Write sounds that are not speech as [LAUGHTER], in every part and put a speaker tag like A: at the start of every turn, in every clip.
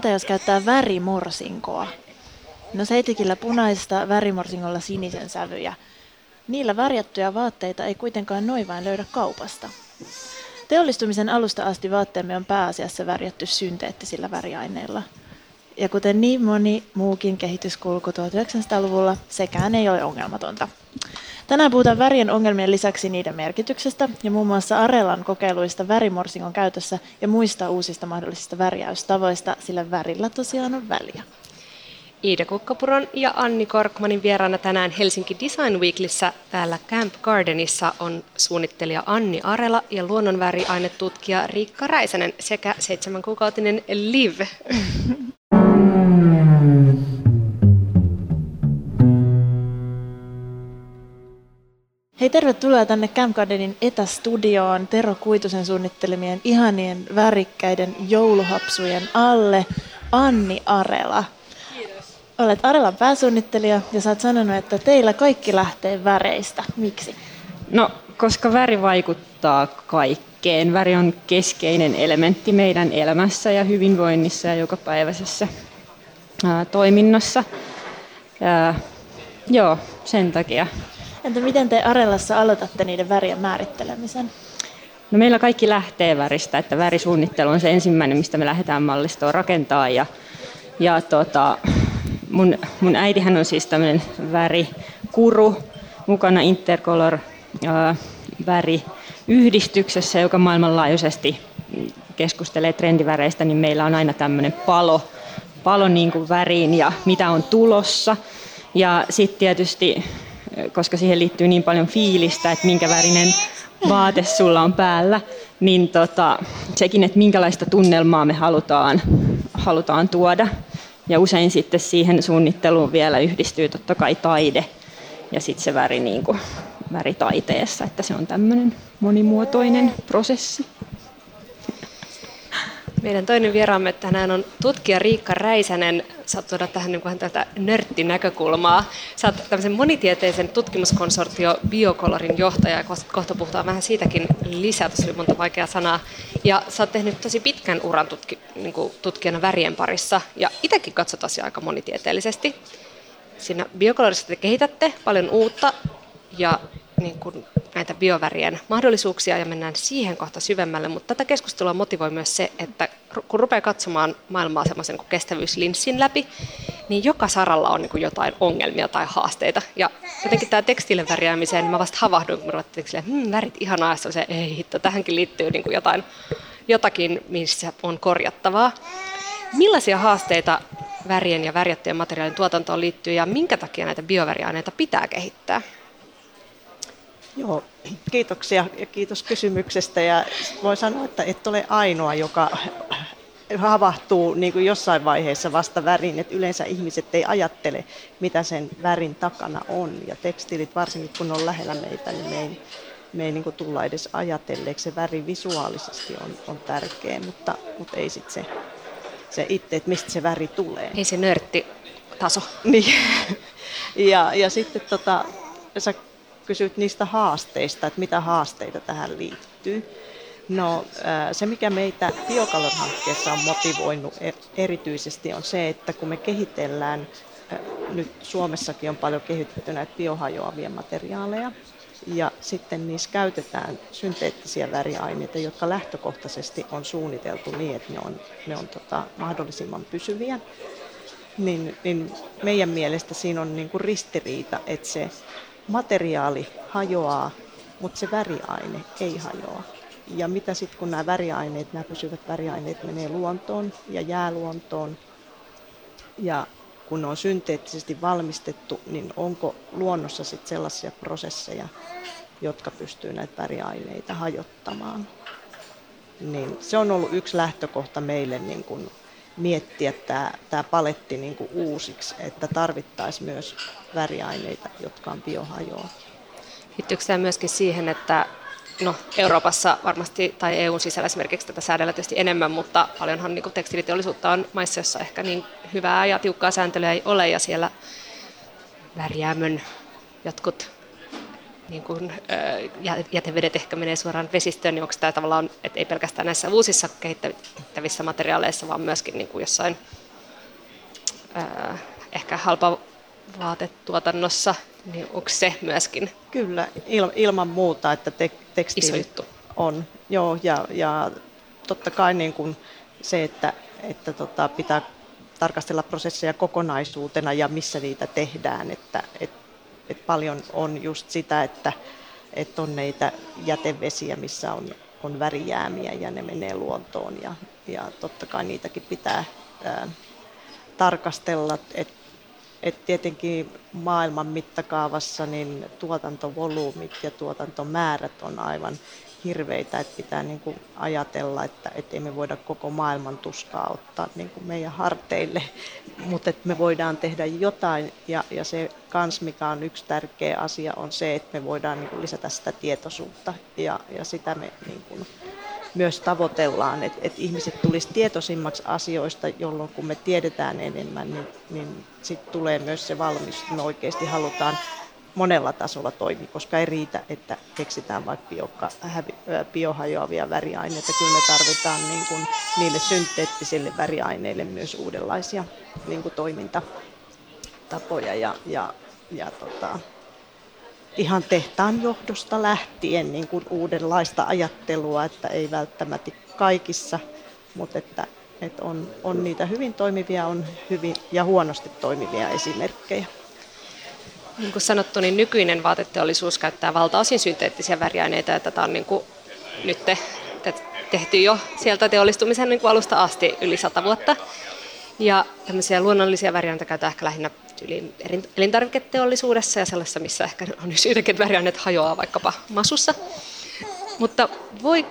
A: entä jos käyttää värimorsinkoa? No seitikillä punaista, värimorsingolla sinisen sävyjä. Niillä värjättyjä vaatteita ei kuitenkaan noin vain löydä kaupasta. Teollistumisen alusta asti vaatteemme on pääasiassa värjätty synteettisillä väriaineilla. Ja kuten niin moni muukin kehityskulku 1900-luvulla, sekään ei ole ongelmatonta. Tänään puhutaan värien ongelmien lisäksi niiden merkityksestä ja muun muassa Arelan kokeiluista värimorsingon käytössä ja muista uusista mahdollisista värjäystavoista, sillä värillä tosiaan on väliä.
B: Iida Kukkapuron ja Anni Korkmanin vieraana tänään Helsinki Design Weeklissä täällä Camp Gardenissa on suunnittelija Anni Arela ja luonnonväriainetutkija Riikka Räisänen sekä seitsemänkuukautinen Liv. [LAUGHS]
A: Hei, tervetuloa tänne Camp Gardenin etästudioon Tero Kuitusen suunnittelemien ihanien värikkäiden jouluhapsujen alle. Anni Arela. Olet Arelan pääsuunnittelija ja oot sanonut, että teillä kaikki lähtee väreistä. Miksi?
C: No, koska väri vaikuttaa kaikkeen. Väri on keskeinen elementti meidän elämässä ja hyvinvoinnissa ja jokapäiväisessä ää, toiminnassa. Ää, joo, sen takia.
A: Entä miten te Arelassa aloitatte niiden värien määrittelemisen?
C: No meillä kaikki lähtee väristä, että värisuunnittelu on se ensimmäinen, mistä me lähdetään mallistoa rakentaa. Ja, ja tota, mun, mun äitihän on siis tämmöinen värikuru, mukana Intercolor ää, väriyhdistyksessä, joka maailmanlaajuisesti keskustelee trendiväreistä, niin meillä on aina tämmöinen palo, palo niin kuin väriin ja mitä on tulossa. Ja sitten tietysti, koska siihen liittyy niin paljon fiilistä, että minkä värinen vaate sulla on päällä, niin tota, sekin, että minkälaista tunnelmaa me halutaan, halutaan tuoda ja usein sitten siihen suunnitteluun vielä yhdistyy totta kai taide ja sitten se väri niin kuin, väritaiteessa, että se on tämmöinen monimuotoinen prosessi.
B: Meidän toinen vieraamme tänään on tutkija Riikka Räisänen. Saat tuoda tähän niin tätä nörttinäkökulmaa. Sä oot tämmöisen monitieteisen tutkimuskonsortio Biokolorin johtaja, ja kohta puhutaan vähän siitäkin lisää, tuossa oli monta vaikeaa sanaa. Ja sä oot tehnyt tosi pitkän uran tutki, niin tutkijana värien parissa, ja itsekin katsot asiaa aika monitieteellisesti. Siinä Biokolorissa te kehitätte paljon uutta, ja niin kuin näitä biovärien mahdollisuuksia ja mennään siihen kohta syvemmälle, mutta tätä keskustelua motivoi myös se, että kun rupeaa katsomaan maailmaa semmoisen kuin kestävyyslinssin läpi, niin joka saralla on niin jotain ongelmia tai haasteita. Ja jotenkin tämä tekstiilen värjäämiseen, niin mä vasta havahduin, kun mä ruvettiin silleen, hmm, värit ihanaa, ja se, ei hitto, tähänkin liittyy niin jotain, jotakin, missä on korjattavaa. Millaisia haasteita värien ja värjättyjen materiaalien tuotantoon liittyy ja minkä takia näitä bioväriaineita pitää kehittää?
D: Joo, kiitoksia ja kiitos kysymyksestä. Ja voin sanoa, että et ole ainoa, joka havahtuu niin kuin jossain vaiheessa vasta värin, että yleensä ihmiset ei ajattele, mitä sen värin takana on. Ja tekstiilit, varsinkin kun on lähellä meitä, niin me ei, me ei niin kuin tulla edes ajatelleeksi. Se väri visuaalisesti on, on tärkeä, mutta, mutta ei sitten se, se itse, että mistä se väri tulee.
B: Ei se nörtti taso.
D: Niin. Ja, ja sitten tota, sä kysyt niistä haasteista, että mitä haasteita tähän liittyy. No se, mikä meitä Biocolor-hankkeessa on motivoinut e- erityisesti on se, että kun me kehitellään, nyt Suomessakin on paljon kehitetty näitä biohajoavia materiaaleja, ja sitten niissä käytetään synteettisiä väriaineita, jotka lähtökohtaisesti on suunniteltu niin, että ne on, ne on tota, mahdollisimman pysyviä. Niin, niin meidän mielestä siinä on niin kuin ristiriita, että se materiaali hajoaa, mutta se väriaine ei hajoa. Ja mitä sitten kun nämä väriaineet, nämä pysyvät väriaineet menee luontoon ja jää luontoon ja kun ne on synteettisesti valmistettu, niin onko luonnossa sitten sellaisia prosesseja, jotka pystyy näitä väriaineita hajottamaan. Niin se on ollut yksi lähtökohta meille niin kun miettiä tämä, tämä paletti niin kuin uusiksi, että tarvittaisiin myös väriaineita, jotka on biohajoa.
B: Liittyykö tämä myöskin siihen, että no, Euroopassa varmasti tai EUn sisällä esimerkiksi tätä säädellä tietysti enemmän, mutta paljonhan niin tekstiiliteollisuutta on maissa, joissa ehkä niin hyvää ja tiukkaa sääntelyä ei ole ja siellä värjäämön jotkut niin kuin, jätevedet ehkä menee suoraan vesistöön, niin onko tämä tavallaan, että ei pelkästään näissä uusissa kehittävissä materiaaleissa, vaan myöskin niin kuin jossain ehkä halpa vaatetuotannossa, niin onko se myöskin
D: Kyllä, il, ilman muuta, että te, tekstiili on. Joo, ja, ja totta kai niin kuin se, että, että tota, pitää tarkastella prosesseja kokonaisuutena ja missä niitä tehdään, että et, et paljon on just sitä, että et on näitä jätevesiä, missä on, on värijäämiä ja ne menee luontoon. Ja, ja totta kai niitäkin pitää ää, tarkastella, että et tietenkin maailman mittakaavassa niin tuotantovolyymit ja tuotantomäärät on aivan hirveitä, että pitää niin kuin ajatella, että, että ei me voida koko maailman tuskaa ottaa niin kuin meidän harteille, mutta että me voidaan tehdä jotain. Ja, ja se kans, mikä on yksi tärkeä asia, on se, että me voidaan niin kuin lisätä sitä tietoisuutta. Ja, ja sitä me niin kuin myös tavoitellaan, että, että ihmiset tulisi tietoisimmaksi asioista, jolloin kun me tiedetään enemmän, niin, niin sitten tulee myös se valmis, että me oikeasti halutaan monella tasolla toimia, koska ei riitä, että keksitään vaikka biohajoavia väriaineita. Kyllä me tarvitaan niin kuin niille synteettisille väriaineille myös uudenlaisia niin kuin toimintatapoja ja, ja, ja tota, ihan tehtaan johdosta lähtien niin kuin uudenlaista ajattelua, että ei välttämättä kaikissa, mutta että, että on, on niitä hyvin toimivia on hyvin ja huonosti toimivia esimerkkejä.
B: Niin kuin sanottu, niin nykyinen vaateteollisuus käyttää valtaosin synteettisiä väriaineita, ja tätä on niin kuin nyt te, te, tehty jo sieltä teollistumisen niin kuin alusta asti yli sata vuotta. Ja tämmöisiä luonnollisia väriaineita käytetään ehkä lähinnä tyyliin elintarviketeollisuudessa ja sellaisessa, missä ehkä on syytäkin, että väriaineet hajoaa vaikkapa masussa. Mutta voiko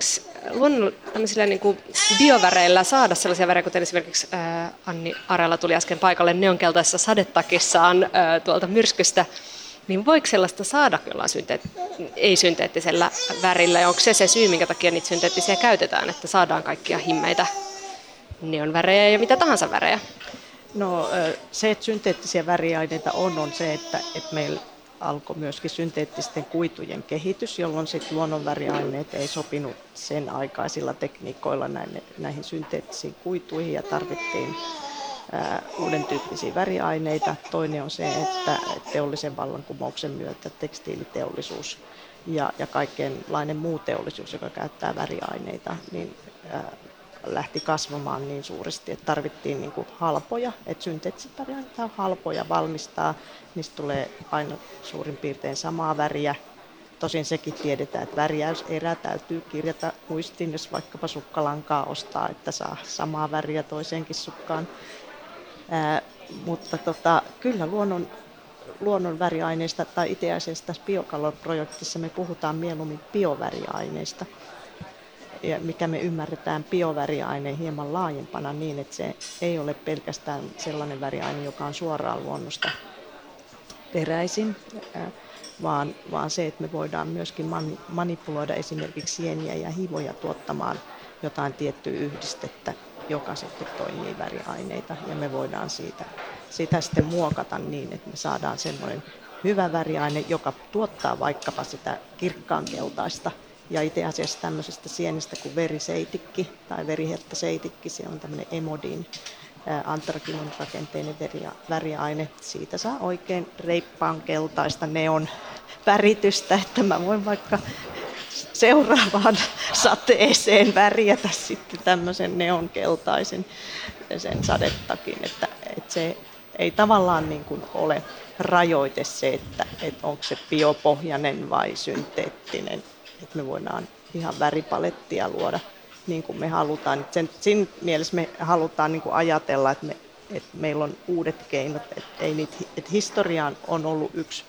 B: luonnon niin kuin bioväreillä saada sellaisia värejä, kuten esimerkiksi ää, Anni Arella tuli äsken paikalle neonkeltaisessa sadetakissaan ää, tuolta myrskystä, niin voiko sellaista saada jollain synteet- ei-synteettisellä värillä, ja onko se se syy, minkä takia niitä synteettisiä käytetään, että saadaan kaikkia himmeitä neonvärejä ja mitä tahansa värejä?
D: No se, että synteettisiä väriaineita on, on se, että, että meillä alkoi myöskin synteettisten kuitujen kehitys, jolloin sitten luonnonväriaineet ei sopinut sen aikaisilla tekniikoilla näihin, näihin synteettisiin kuituihin ja tarvittiin ää, uuden tyyppisiä väriaineita. Toinen on se, että teollisen vallankumouksen myötä tekstiiliteollisuus ja, ja kaikenlainen muu teollisuus, joka käyttää väriaineita, niin ää, lähti kasvamaan niin suuresti, että tarvittiin niin kuin halpoja, että synteettiset on halpoja valmistaa, niistä tulee aina suurin piirtein samaa väriä. Tosin sekin tiedetään, että värjäyserä täytyy kirjata muistiin, jos vaikkapa sukkalankaa ostaa, että saa samaa väriä toiseenkin sukkaan. Ää, mutta tota, kyllä luonnon, luonnon väriaineista tai itse asiassa tässä biokalor-projektissa me puhutaan mieluummin bioväriaineista ja mikä me ymmärretään bioväriaine hieman laajempana niin, että se ei ole pelkästään sellainen väriaine, joka on suoraan luonnosta peräisin, vaan, vaan se, että me voidaan myöskin manipuloida esimerkiksi sieniä ja hivoja tuottamaan jotain tiettyä yhdistettä, joka sitten toimii väriaineita. Ja me voidaan siitä, sitä sitten muokata niin, että me saadaan semmoinen hyvä väriaine, joka tuottaa vaikkapa sitä kirkkaankeltaista ja itse asiassa tämmöisestä sienestä kuin veriseitikki tai veriherttäseitikki, se on tämmöinen emodin antrakinon rakenteinen väriaine. Siitä saa oikein reippaan keltaista neon väritystä, että mä voin vaikka seuraavaan sateeseen värjätä sitten tämmöisen neonkeltaisen sen sadetakin, että, että se ei tavallaan niin kuin ole rajoite se, että, että onko se biopohjainen vai synteettinen että me voidaan ihan väripalettia luoda niin kuin me halutaan. Sen, siinä mielessä me halutaan niin kuin ajatella, että, me, että meillä on uudet keinot, että, ei niitä, että historiaan on ollut yksi,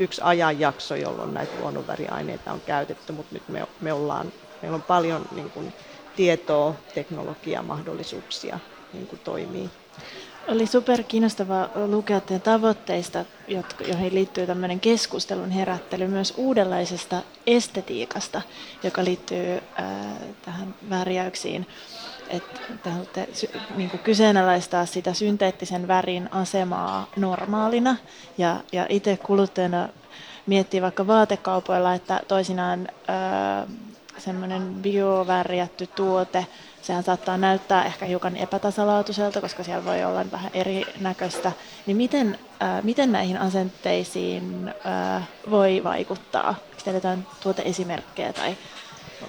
D: yksi ajanjakso, jolloin näitä luonnonväriaineita on käytetty, mutta nyt me, me ollaan, meillä on paljon niin kuin, tietoa, teknologiaa, mahdollisuuksia niin kuin toimii.
A: Oli super kiinnostavaa lukea teidän tavoitteista, joihin liittyy tämmöinen keskustelun herättely myös uudenlaisesta estetiikasta, joka liittyy ää, tähän värjäyksiin. Että te niin kyseenalaistaa sitä synteettisen värin asemaa normaalina ja, ja itse kuluttajana miettii vaikka vaatekaupoilla, että toisinaan semmoinen biovärjätty tuote, sehän saattaa näyttää ehkä hiukan epätasalaatuiselta, koska siellä voi olla vähän erinäköistä. Niin miten, ää, miten näihin asenteisiin ää, voi vaikuttaa? Teillä jotain tuoteesimerkkejä tai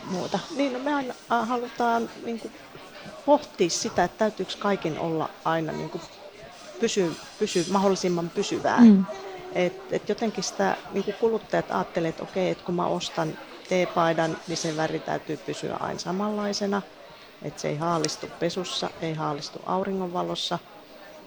A: muuta?
D: Niin, no me aina halutaan niin kuin, pohtia sitä, että täytyykö kaiken olla aina niin kuin, pysy, pysy, mahdollisimman pysyvää. Mm. Et, et jotenkin sitä niin kuin kuluttajat ajattelee, että okei, että kun mä ostan teepaidan, niin sen väri täytyy pysyä aina samanlaisena. Että se ei haalistu pesussa, ei haalistu auringonvalossa.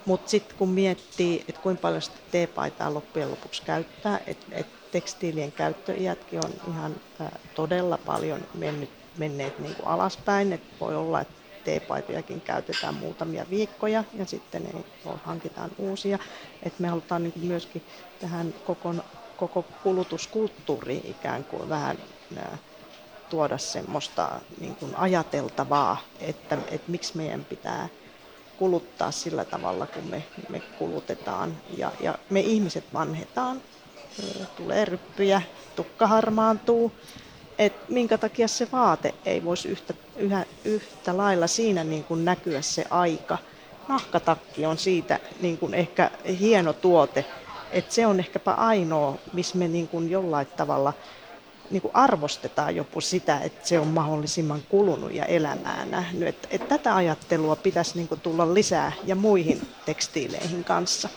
D: Mutta sitten kun miettii, että kuinka paljon sitä teepaitaa loppujen lopuksi käyttää, että et tekstiilien käyttöiätkin on ihan ä, todella paljon mennyt, menneet niin kuin alaspäin. Et voi olla, että teepaitojakin käytetään muutamia viikkoja ja sitten ei hankitaan uusia. Et me halutaan niin kuin myöskin tähän koko, koko kulutuskulttuuriin ikään kuin vähän tuoda semmoista niin kuin ajateltavaa, että, että miksi meidän pitää kuluttaa sillä tavalla, kun me, me kulutetaan. Ja, ja me ihmiset vanhetaan, tulee ryppyjä, tukka harmaantuu, että minkä takia se vaate ei voisi yhtä, yhä, yhtä lailla siinä niin kuin näkyä se aika. Nahkatakki on siitä niin kuin ehkä hieno tuote, että se on ehkäpä ainoa, missä me niin kuin jollain tavalla niin kuin arvostetaan joku sitä, että se on mahdollisimman kulunut ja elämää nähnyt. Et, et tätä ajattelua pitäisi niin kuin tulla lisää ja muihin tekstiileihin kanssa.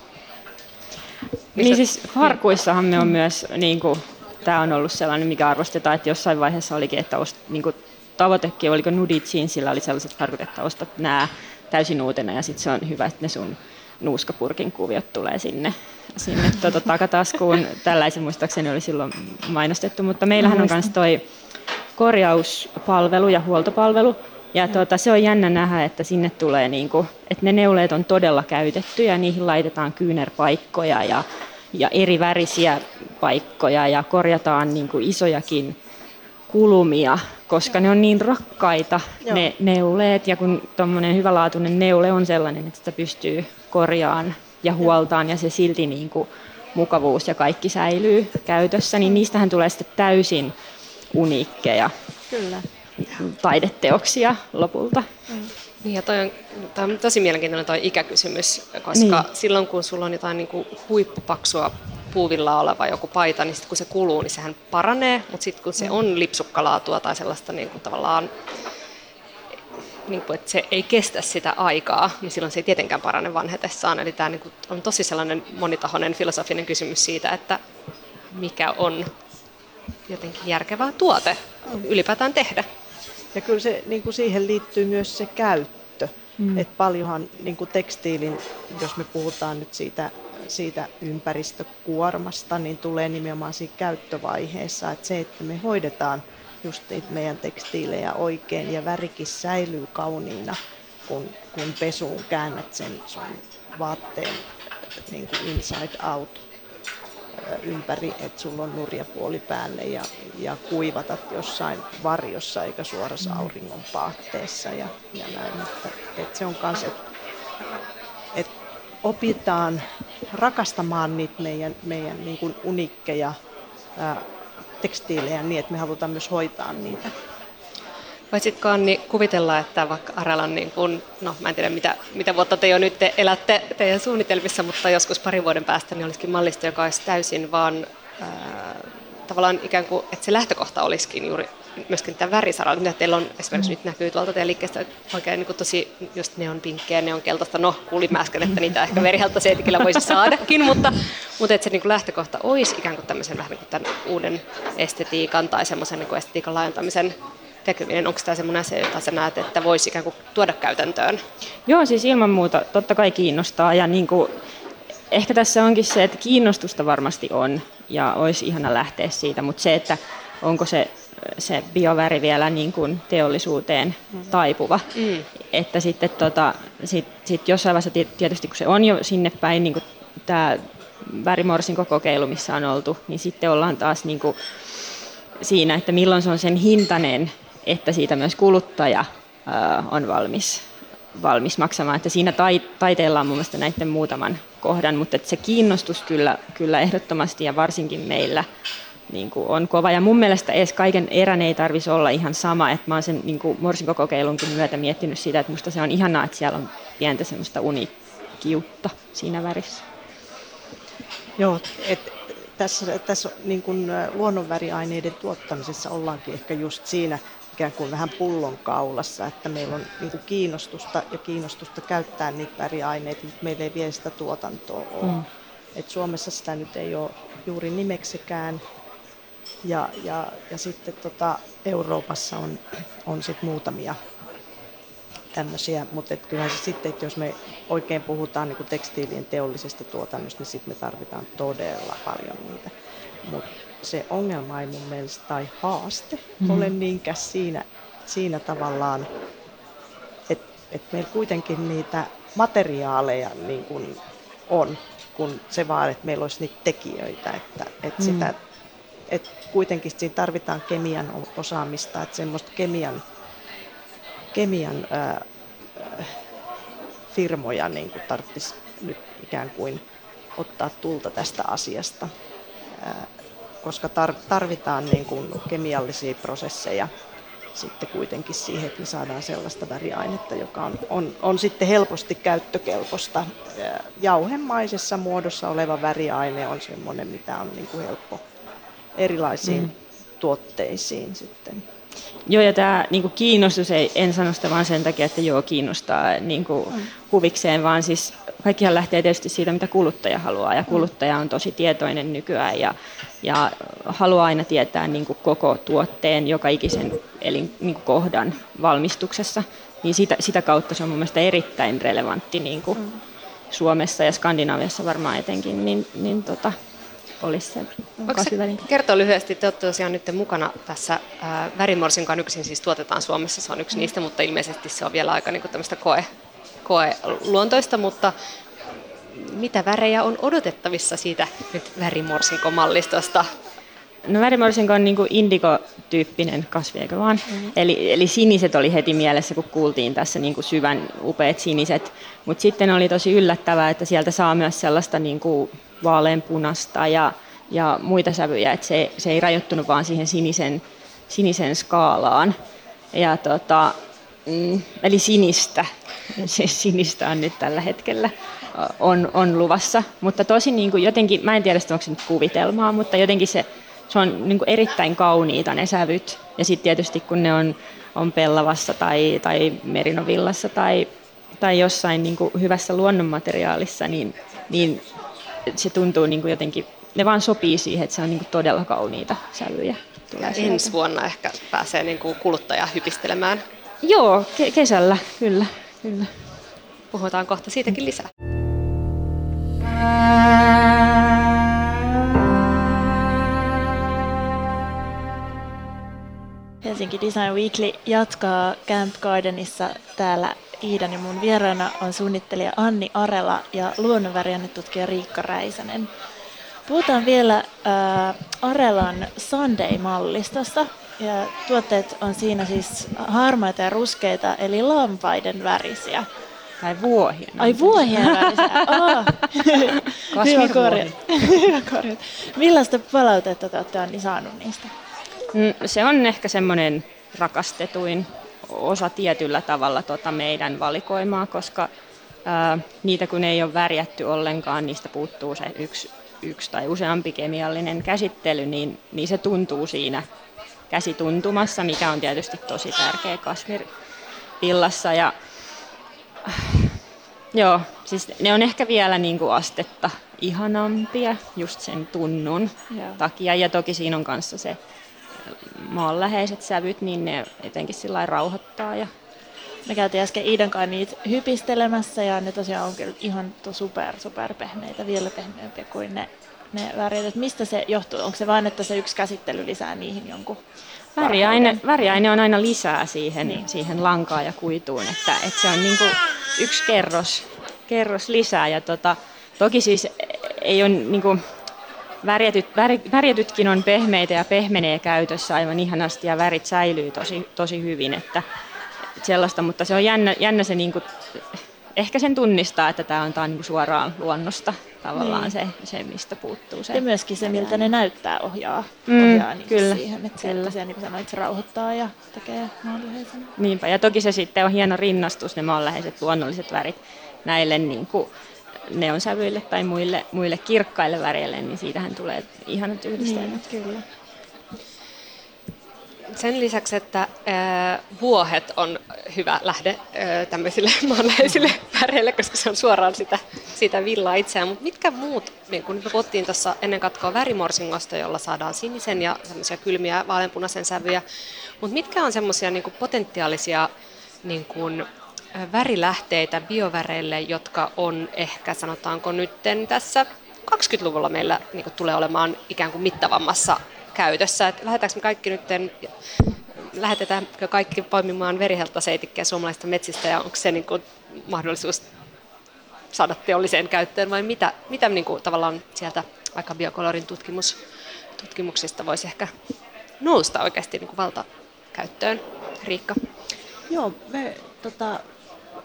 C: Niin siis farkuissahan me on myös, niin kuin, tämä on ollut sellainen, mikä arvostetaan, että jossain vaiheessa olikin, että ost, niin kuin, tavoitekin, oliko Nudit sillä oli sellaiset farkut, että ostat nämä täysin uutena ja sitten se on hyvä, että ne sun nuuskapurkin kuviot tulee sinne, sinne tuota, takataskuun. Tällaisen muistaakseni oli silloin mainostettu, mutta meillähän on myös toi korjauspalvelu ja huoltopalvelu. Ja tuota, se on jännä nähdä, että sinne tulee, niin kuin, että ne neuleet on todella käytetty ja niihin laitetaan kyynärpaikkoja ja, ja eri värisiä paikkoja ja korjataan niin kuin isojakin kulumia, koska ne on niin rakkaita Joo. ne neuleet ja kun tuommoinen hyvälaatuinen neule on sellainen, että sitä pystyy korjaan ja huoltaan ja se silti niin kuin mukavuus ja kaikki säilyy käytössä, niin niistähän tulee sitten täysin uniikkeja Kyllä. taideteoksia lopulta. Mm.
B: Niin ja toi on, toi on tosi mielenkiintoinen toi ikäkysymys, koska niin. silloin kun sulla on jotain niin kuin huippupaksua puuvilla oleva joku paita, niin sitten kun se kuluu, niin sehän paranee, mutta sitten kun se mm. on lipsukkalaatua tai sellaista niin kuin tavallaan niin kuin, että se ei kestä sitä aikaa, niin silloin se ei tietenkään parane vanhetessaan. Eli tämä niin kuin, on tosi sellainen monitahoinen filosofinen kysymys siitä, että mikä on jotenkin järkevää tuote ylipäätään tehdä.
D: Ja kyllä se, niin kuin siihen liittyy myös se käyttö. Mm. Et paljonhan niin kuin tekstiilin, jos me puhutaan nyt siitä, siitä ympäristökuormasta, niin tulee nimenomaan siinä käyttövaiheessa. Että se, että me hoidetaan just niitä meidän tekstiilejä oikein ja värikin säilyy kauniina, kun, kun pesuun käännät sen sun vaatteen niin kuin inside out ympäri, että sulla on nurjapuoli päälle ja, ja kuivatat jossain varjossa eikä suorassa auringon paatteessa ja, ja näin. Että, että se on myös, että, että opitaan rakastamaan niitä meidän, meidän niin kuin unikkeja ää, tekstiilejä niin, että me halutaan myös hoitaa niitä.
B: Voisitko Anni kuvitella, että vaikka Aralan, niin kun, no mä en tiedä mitä, mitä vuotta te jo nyt te elätte teidän suunnitelmissa, mutta joskus parin vuoden päästä niin olisikin mallista, joka olisi täysin vaan ää, tavallaan ikään kuin, että se lähtökohta olisikin juuri myöskin tämän värisaralla, mitä teillä on esimerkiksi nyt näkyy tuolta teidän liikkeestä oikein niin tosi just neon pinkkejä, neon keltaista, no kuulin äsken, että niitä ehkä verihelta se kyllä voisi saadakin, mutta, mutta että se niin kuin lähtökohta olisi ikään kuin tämmöisen vähän niin kuin tämän uuden estetiikan tai semmoisen niin estetiikan laajentamisen tekeminen, onko tämä semmoinen asia, jota sä näet, että voisi ikään kuin tuoda käytäntöön?
C: Joo, siis ilman muuta. Totta kai kiinnostaa. Ja niin kuin, ehkä tässä onkin se, että kiinnostusta varmasti on ja olisi ihana lähteä siitä, mutta se, että onko se, se bioväri vielä niin kuin teollisuuteen taipuva. Mm. Että sitten tota, sit, sit jossain vaiheessa tietysti kun se on jo sinne päin, niin kuin tämä värimorsin kokeilu, missä on oltu, niin sitten ollaan taas niin kuin siinä, että milloin se on sen hintainen, että siitä myös kuluttaja on valmis valmis maksamaan. Että siinä taiteella on mun mielestä näiden muutaman kohdan, mutta että se kiinnostus kyllä, kyllä ehdottomasti ja varsinkin meillä niin kuin on kova. Ja mun mielestä edes kaiken erän ei tarvitsisi olla ihan sama. Että mä oon sen niin morsinkokokeilunkin myötä miettinyt sitä, että musta se on ihanaa, että siellä on pientä semmoista unikiutta siinä värissä.
D: Joo, et tässä, tässä niin kuin luonnonväriaineiden tuottamisessa ollaankin ehkä just siinä ikään kuin vähän pullonkaulassa, että meillä on niin kuin kiinnostusta ja kiinnostusta käyttää niitä väriaineita, mutta meillä ei vielä sitä tuotantoa ole. Mm. Et Suomessa sitä nyt ei ole juuri nimeksikään. Ja, ja, ja sitten tota, Euroopassa on, on sit muutamia tämmöisiä, mutta et kyllähän se sitten, että jos me oikein puhutaan niin tekstiilien teollisesta tuotannosta, niin sitten me tarvitaan todella paljon niitä. Mutta se ongelma ei mun mielestä tai haaste mm-hmm. ole niinkään siinä, siinä tavallaan, että et meillä kuitenkin niitä materiaaleja niin kuin on, kun se vaan, että meillä olisi niitä tekijöitä, että, että mm. sitä, että kuitenkin siinä tarvitaan kemian osaamista, että semmoista kemian kemian ää, firmoja niin tarvitsisi nyt ikään kuin ottaa tulta tästä asiasta, ää, koska tarvitaan niin kuin kemiallisia prosesseja sitten kuitenkin siihen, että me saadaan sellaista väriainetta, joka on, on, on sitten helposti käyttökelpoista. Jauhemaisessa muodossa oleva väriaine on sellainen, mitä on niin kuin helppo erilaisiin mm. tuotteisiin sitten
C: Joo, ja tämä niin kiinnostus, ei, en sano sitä vaan sen takia, että joo, kiinnostaa niin kuin mm. huvikseen, vaan siis kaikkihan lähtee tietysti siitä, mitä kuluttaja haluaa, ja kuluttaja on tosi tietoinen nykyään, ja, ja haluaa aina tietää niin kuin koko tuotteen, joka ikisen elin, niin kuin kohdan valmistuksessa, niin sitä, sitä kautta se on mun mielestä erittäin relevantti niin kuin mm. Suomessa ja Skandinaviassa varmaan etenkin, niin, niin tota, olisi se kasviväline.
B: Kertoa lyhyesti, te olette tosiaan nyt mukana tässä ää, värimorsinkaan yksin siis tuotetaan Suomessa, se on yksi mm. niistä, mutta ilmeisesti se on vielä aika niin tämmöistä koe, koe-luontoista, mutta mitä värejä on odotettavissa siitä nyt värimorsinkomallistosta?
C: No värimorsinko on niin indigo-tyyppinen kasvi, eikö vaan? Mm-hmm. Eli, eli siniset oli heti mielessä, kun kuultiin tässä niin syvän upeat siniset. Mutta sitten oli tosi yllättävää, että sieltä saa myös sellaista niin kuin vaaleanpunasta ja, ja muita sävyjä, että se, se ei rajoittunut vaan siihen sinisen, sinisen skaalaan. Ja tota, mm, eli sinistä, [LAUGHS] se sinistä on nyt tällä hetkellä on, on luvassa, mutta tosi niin kuin jotenkin, mä en tiedä onko se nyt kuvitelmaa, mutta jotenkin se, se on niin kuin erittäin kauniita ne sävyt. Ja sitten tietysti kun ne on, on pellavassa tai, tai merinovillassa tai, tai jossain niin kuin hyvässä luonnonmateriaalissa, niin, niin se tuntuu niin kuin jotenkin, ne vaan sopii siihen, että se on niin kuin todella kauniita sävyjä.
B: ja ensi vuonna ehkä pääsee niin kuin kuluttaja hypistelemään.
C: Joo, ke- kesällä, kyllä, kyllä.
B: Puhutaan kohta siitäkin lisää.
A: Helsinki Design Weekly jatkaa Camp Gardenissa täällä Iidan ja mun vieraana on suunnittelija Anni Arela ja luonnonväriannetutkija Riikka Räisänen. Puhutaan vielä äh, Arelan Sunday-mallistosta. Ja tuotteet on siinä siis harmaita ja ruskeita, eli lampaiden värisiä.
C: Tai vuohien.
A: Ai vuohien värisiä. [LAUGHS] Oh. Hyvä korjat. [LAUGHS] Hyvä korjat. Millaista palautetta te olette Anni saanut niistä?
C: Mm, se on ehkä semmoinen rakastetuin osa tietyllä tavalla tota meidän valikoimaa, koska ää, niitä kun ei ole värjätty ollenkaan, niistä puuttuu se yksi, yksi tai useampi kemiallinen käsittely, niin, niin se tuntuu siinä käsituntumassa, mikä on tietysti tosi tärkeä kasvirpillassa. Ja, joo, siis ne on ehkä vielä niin kuin astetta ihanampia just sen tunnun Joo. takia. Ja toki siinä on kanssa se maanläheiset sävyt, niin ne jotenkin sillä rauhoittaa. Ja...
A: Me käytiin äsken Iidan kanssa niitä hypistelemässä ja ne tosiaan on kyllä ihan super, super pehmeitä, vielä pehmeämpiä kuin ne, ne värit. Mistä se johtuu? Onko se vain, että se yksi käsittely lisää niihin jonkun
C: Väriaine, väriaine on aina lisää siihen, niin. siihen lankaan ja kuituun, että, että se on niin kuin yksi kerros, kerros lisää. Ja tota, toki siis ei ole niin kuin, värjätyt, värjätytkin on pehmeitä ja pehmenee käytössä aivan ihanasti ja värit säilyy tosi, tosi hyvin. Että sellaista, mutta se on jännä, jännä se niin kuin, ehkä sen tunnistaa, että tämä on, tää on niin suoraan luonnosta tavallaan niin. se, se, mistä puuttuu se.
A: Ja myöskin se, miltä ne näyttää, ohjaa, mm, ohjaa niin kyllä, siihen, että kyllä. se, niin kuin sanoit, se rauhoittaa ja tekee maanläheisen.
C: Niinpä, ja toki se sitten on hieno rinnastus, ne maanläheiset luonnolliset värit näille niin kuin, neonsävyille tai muille, muille kirkkaille väreille, niin siitähän tulee ihanat yhdistelmät.
A: Niin, kyllä.
B: Sen lisäksi, että äh, vuohet on hyvä lähde äh, tämmöisille [LAUGHS] maanläheisille väreille, koska se on suoraan sitä, sitä villaa itseään. Mutta mitkä muut, niin kun puhuttiin tuossa ennen katkoa värimorsingosta, jolla saadaan sinisen ja semmoisia kylmiä vaaleanpunaisen sävyjä, mutta mitkä on semmoisia niin potentiaalisia niin kun, värilähteitä bioväreille, jotka on ehkä, sanotaanko nytten tässä 20-luvulla meillä niin tulee olemaan ikään kuin mittavammassa käytössä. Että lähdetäänkö me kaikki nyt, lähetetäänkö kaikki poimimaan veriheltaseitikkeä suomalaisista metsistä ja onko se niin kuin mahdollisuus saada teolliseen käyttöön vai mitä, mitä niin kuin tavallaan sieltä vaikka biokolorin tutkimus, tutkimuksista voisi ehkä nousta oikeasti niin kuin valtakäyttöön, Riikka?
D: Joo, me tota,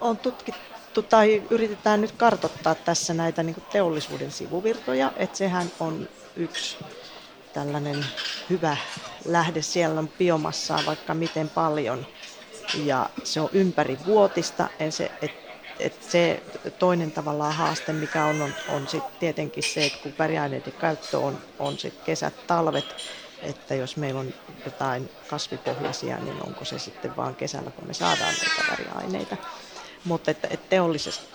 D: on tutkittu tai yritetään nyt kartottaa tässä näitä niin teollisuuden sivuvirtoja, että sehän on yksi tällainen hyvä lähde. Siellä on biomassaa vaikka miten paljon ja se on ympärivuotista. Se, et, et se toinen tavallaan haaste, mikä on, on, on sit tietenkin se, että kun väriaineiden käyttö on, on sit kesät, talvet, että jos meillä on jotain kasvipohjaisia, niin onko se sitten vaan kesällä, kun me saadaan näitä väriaineita. Mutta että, että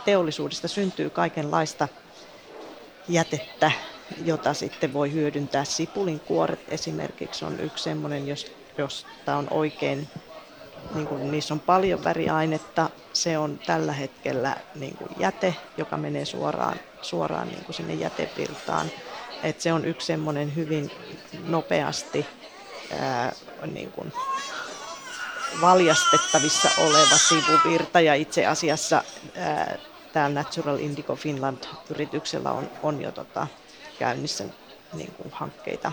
D: teollisuudesta syntyy kaikenlaista jätettä, jota sitten voi hyödyntää. Sipulin kuoret esimerkiksi on yksi semmoinen, jos, tämä on oikein, niin kuin niissä on paljon väriainetta. Se on tällä hetkellä niin kuin jäte, joka menee suoraan, suoraan niin kuin sinne jätevirtaan. Et se on yksi semmoinen hyvin nopeasti ää, niin kuin valjastettavissa oleva sivuvirta ja itse asiassa ää, täällä Natural Indigo Finland-yrityksellä on, on jo tota, käynnissä niin kuin hankkeita.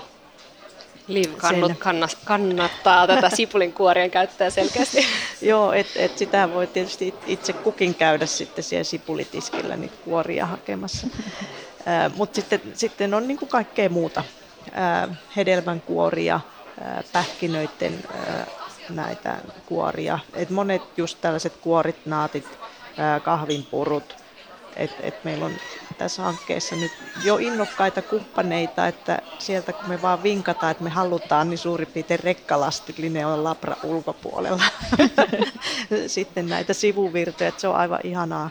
B: Liv kannat, kannattaa tätä sipulin kuorien käyttöä selkeästi. [LAUGHS]
D: Joo, että et sitä voi tietysti itse kukin käydä sitten siellä sipulitiskillä niitä kuoria hakemassa. [LAUGHS] Mutta sitten, sitten on niin kuin kaikkea muuta. hedelmänkuoria, pähkinöiden näitä kuoria. Et monet just tällaiset kuorit, naatit, kahvinpurut. Et, et meillä on tässä hankkeessa nyt jo innokkaita kumppaneita, että sieltä kun me vaan vinkataan, että me halutaan, niin suurin piirtein rekkalastillinen on Labra ulkopuolella. [LAUGHS] Sitten näitä sivuvirtoja, että se on aivan ihanaa,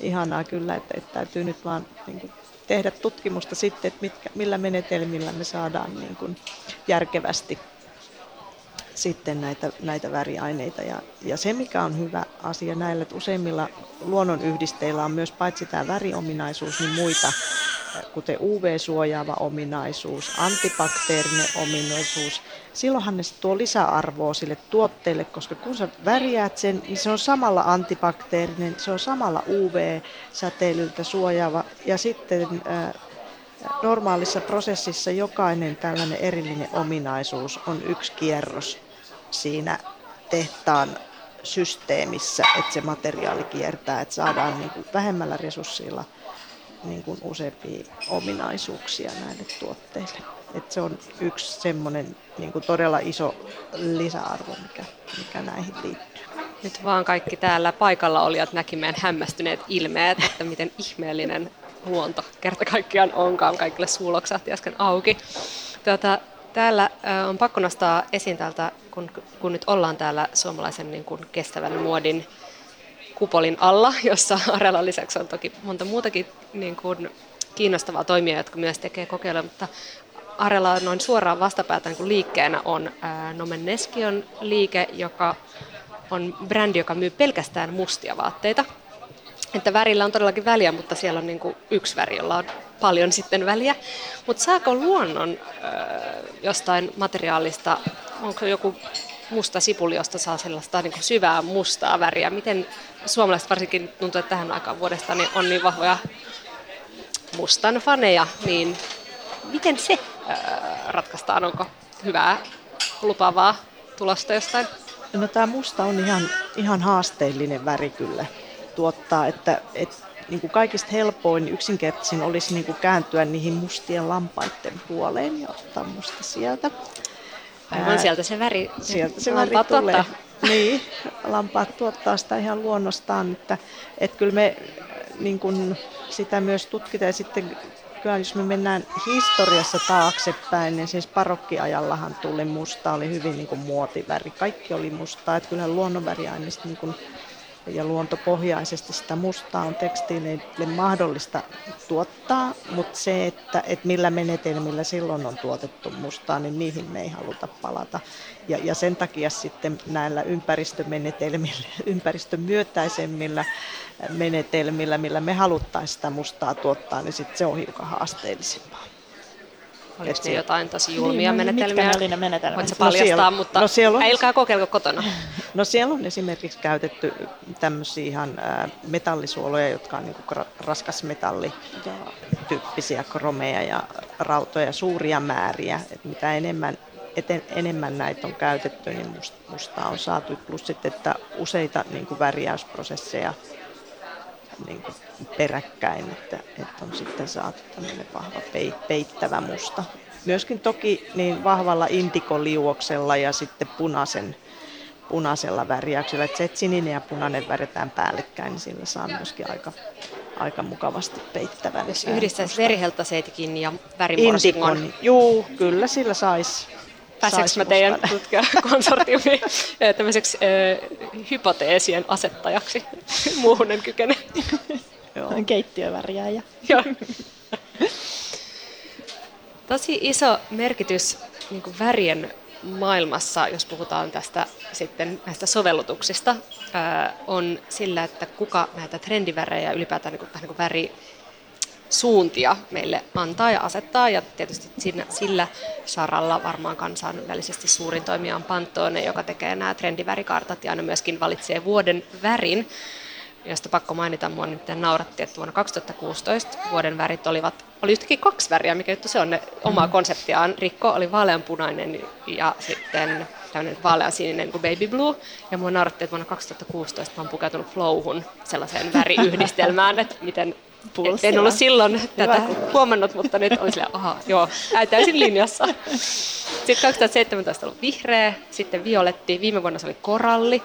D: ihanaa kyllä, että, että täytyy nyt vaan niin kuin, tehdä tutkimusta sitten, että mitkä, millä menetelmillä me saadaan niin kuin, järkevästi sitten näitä, näitä väriaineita. Ja, ja se, mikä on hyvä asia näillä, että useimmilla luonnonyhdisteillä on myös paitsi tämä väriominaisuus, niin muita, kuten UV-suojaava ominaisuus, antibakteerinen ominaisuus. Silloinhan ne tuo lisäarvoa sille tuotteelle, koska kun sä värjäät sen, niin se on samalla antibakteerinen, se on samalla UV-säteilyltä suojaava. Ja sitten normaalissa prosessissa jokainen tällainen erillinen ominaisuus on yksi kierros siinä tehtaan systeemissä, että se materiaali kiertää, että saadaan niin kuin vähemmällä resurssilla niin kuin useampia ominaisuuksia näille tuotteille. että se on yksi semmoinen niin kuin todella iso lisäarvo, mikä, mikä näihin liittyy.
B: Nyt vaan kaikki täällä paikalla olijat näki meidän hämmästyneet ilmeet, että miten ihmeellinen luonto kerta kaikkiaan onkaan. Kaikille suuloksahti äsken auki. Tuota, täällä on pakko nostaa esiin täältä, kun, kun nyt ollaan täällä suomalaisen niin kuin kestävän muodin kupolin alla, [LAUGHS] jossa Arella lisäksi on toki monta muutakin niin kuin kiinnostavaa toimia, jotka myös tekee kokeiluja, mutta Arella noin suoraan vastapäätä niin liikkeenä on Nomen Neskion liike, joka on brändi, joka myy pelkästään mustia vaatteita. Että värillä on todellakin väliä, mutta siellä on niin kuin yksi väri, jolla on paljon sitten väliä. Mutta saako luonnon äh, jostain materiaalista, onko joku musta sipuli, josta saa sellaista niin kuin syvää mustaa väriä? Miten suomalaiset varsinkin tuntuu, että tähän aikaan vuodesta niin on niin vahvoja mustan faneja, niin miten se äh, ratkaistaan? Onko hyvää lupaavaa tulosta jostain?
D: No tämä musta on ihan, ihan haasteellinen väri kyllä tuottaa, että, että niin kuin kaikista helpoin, yksinkertaisin olisi niin kuin kääntyä niihin mustien lampaiden puoleen ja ottaa musta sieltä.
B: Aivan sieltä se väri.
D: Sieltä se väri tulee. [LAUGHS] Niin, lampaat tuottaa sitä ihan luonnostaan, että, että kyllä me niin kuin sitä myös tutkitaan ja sitten kyllä jos me mennään historiassa taaksepäin, niin siis parokkiajallahan tuli musta, oli hyvin niin kuin muotiväri. Kaikki oli mustaa, että kyllähän luonnonväriaineista niin kuin ja luontopohjaisesti sitä mustaa on tekstiileille mahdollista tuottaa, mutta se, että, että millä menetelmillä silloin on tuotettu mustaa, niin niihin me ei haluta palata. Ja, ja sen takia sitten näillä ympäristömenetelmillä, ympäristön myötäisemmillä menetelmillä, millä me haluttaisiin sitä mustaa tuottaa, niin sitten se on hiukan haasteellisempaa.
B: Oliko ne jotain tosi julmia niin, menetelmiä?
A: Mitkä oli ne menetelmät?
B: Voitko paljastaa, no siellä, mutta no siellä on, älkää kokeilko kotona. [LAUGHS]
D: No siellä on esimerkiksi käytetty tämmöisiä ihan metallisuoloja, jotka on niin raskasmetallityyppisiä kromeja ja rautoja, suuria määriä. Et mitä enemmän, eten, enemmän näitä on käytetty, niin musta on saatu. Plus sitten, että useita niin kuin värjäysprosesseja niin kuin peräkkäin, että, että on sitten saatu tämmöinen vahva peittävä musta. Myöskin toki niin vahvalla indikoliuoksella ja sitten punaisen, punaisella värjäyksellä. Että se, että sininen ja punainen väritään päällekkäin, niin sillä saa myöskin aika, aika mukavasti peittävän.
B: Jos yhdistäisi veriheltaseitikin ja värimorsikon.
D: Juu, kyllä sillä saisi
B: Pääseekö mä teidän tutkijakonsortiumiin tämmöiseksi hypoteesien asettajaksi? [LAUGHS] Muuhun en kykene. [LAUGHS]
A: Joo. Keittiövärjääjä.
B: Joo. Tosi iso merkitys niin värien maailmassa, jos puhutaan tästä sitten näistä sovellutuksista, on sillä, että kuka näitä trendivärejä ylipäätään niin kuin, niin kuin väri suuntia meille antaa ja asettaa. Ja tietysti siinä, sillä saralla varmaan kansainvälisesti suurin toimija on Pantone, joka tekee nämä trendivärikartat ja aina myöskin valitsee vuoden värin josta pakko mainita, mua nyt nauratti, että vuonna 2016 vuoden värit olivat, oli yhtäkkiä kaksi väriä, mikä juttu se on ne omaa mm. konseptiaan. Rikko oli vaaleanpunainen ja sitten tämmöinen vaaleansininen kuin baby blue. Ja mua nauratti, että vuonna 2016 mä oon pukeutunut flowhun sellaiseen väriyhdistelmään, että miten et en ollut silloin tätä Hyvä. huomannut, mutta nyt oli silleen, aha, joo, täysin linjassa. Sitten 2017 oli vihreä, sitten violetti, viime vuonna se oli koralli,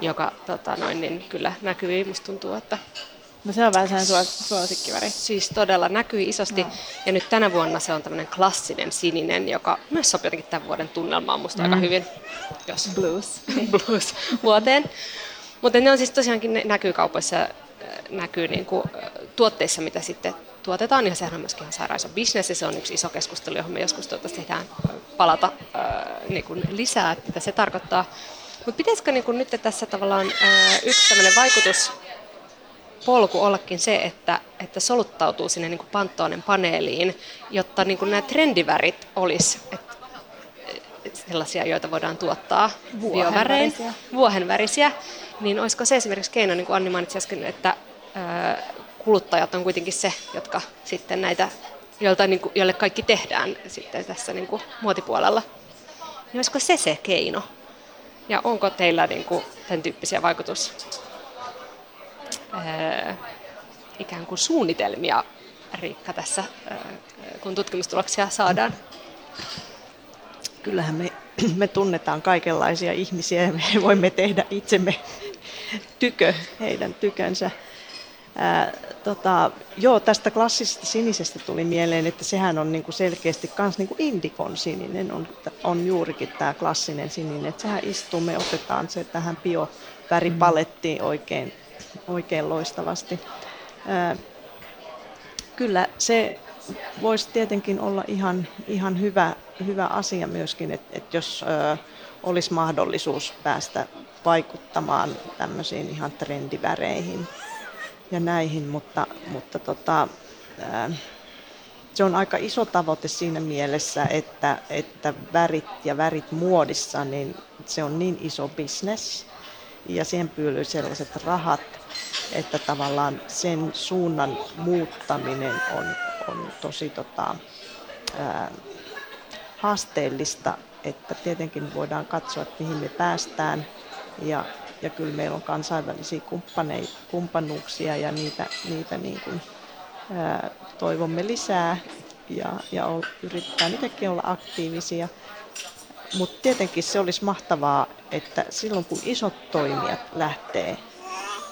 B: joka tota, noin, niin kyllä näkyy, musta tuntuu, että
A: No se on vähän sellainen suosikkiväri.
B: Siis todella näkyy isosti. No. Ja nyt tänä vuonna se on tämmöinen klassinen sininen, joka myös sopii jotenkin tämän vuoden tunnelmaan musta mm. aika hyvin.
A: Jos blues. [LAUGHS]
B: blues vuoteen. Mutta ne on siis tosiaankin, ne näkyy kaupoissa näkyy niin kuin, äh, tuotteissa, mitä sitten tuotetaan, ja sehän on myöskin ihan sairaan bisnes, ja se on yksi iso keskustelu, johon me joskus toivottavasti tehdään äh, palata niin kuin lisää, että mitä se tarkoittaa. Mutta pitäisikö niin nyt tässä tavallaan ää, yksi tämmöinen vaikutus polku ollakin se, että, että soluttautuu sinne niin Pantoonen paneeliin, jotta niin nämä trendivärit olisi että, sellaisia, joita voidaan tuottaa biovärein, vuohenvärisiä, niin olisiko se esimerkiksi keino, niin kuin Anni mainitsi äsken, että kuluttajat on kuitenkin se, jotka sitten näitä, joilta, niin kuin, joille kaikki tehdään sitten tässä niin kuin muotipuolella. Niin olisiko se se keino? Ja onko teillä niin kuin, tämän tyyppisiä vaikutus ää, ikään kuin suunnitelmia, Riikka, tässä, ää, kun tutkimustuloksia saadaan?
D: Kyllähän me, [CLEARS THROAT] me tunnetaan kaikenlaisia ihmisiä ja me voimme tehdä itsemme tykö, heidän tykönsä. Ää, tota, joo, tästä klassisesta sinisestä tuli mieleen, että sehän on niinku selkeästi myös niinku indikon sininen, on, on juurikin tämä klassinen sininen. Että sehän istuu, me otetaan se tähän bioväripalettiin oikein, oikein loistavasti. Ää, kyllä se voisi tietenkin olla ihan, ihan hyvä, hyvä asia myöskin, että, että jos ö, olisi mahdollisuus päästä vaikuttamaan tämmöisiin ihan trendiväreihin ja näihin, mutta, mutta tota, se on aika iso tavoite siinä mielessä, että, että värit ja värit muodissa, niin se on niin iso bisnes ja siihen pyylyy sellaiset rahat, että tavallaan sen suunnan muuttaminen on, on tosi tota, ää, haasteellista, että tietenkin voidaan katsoa, että mihin me päästään – Ja, ja kyllä meillä on kansainvälisiä kumppanuuksia ja niitä, niitä niin kuin, ää, toivomme lisää ja, ja yritetään itsekin olla aktiivisia. Mutta tietenkin se olisi mahtavaa, että silloin kun isot toimijat lähtee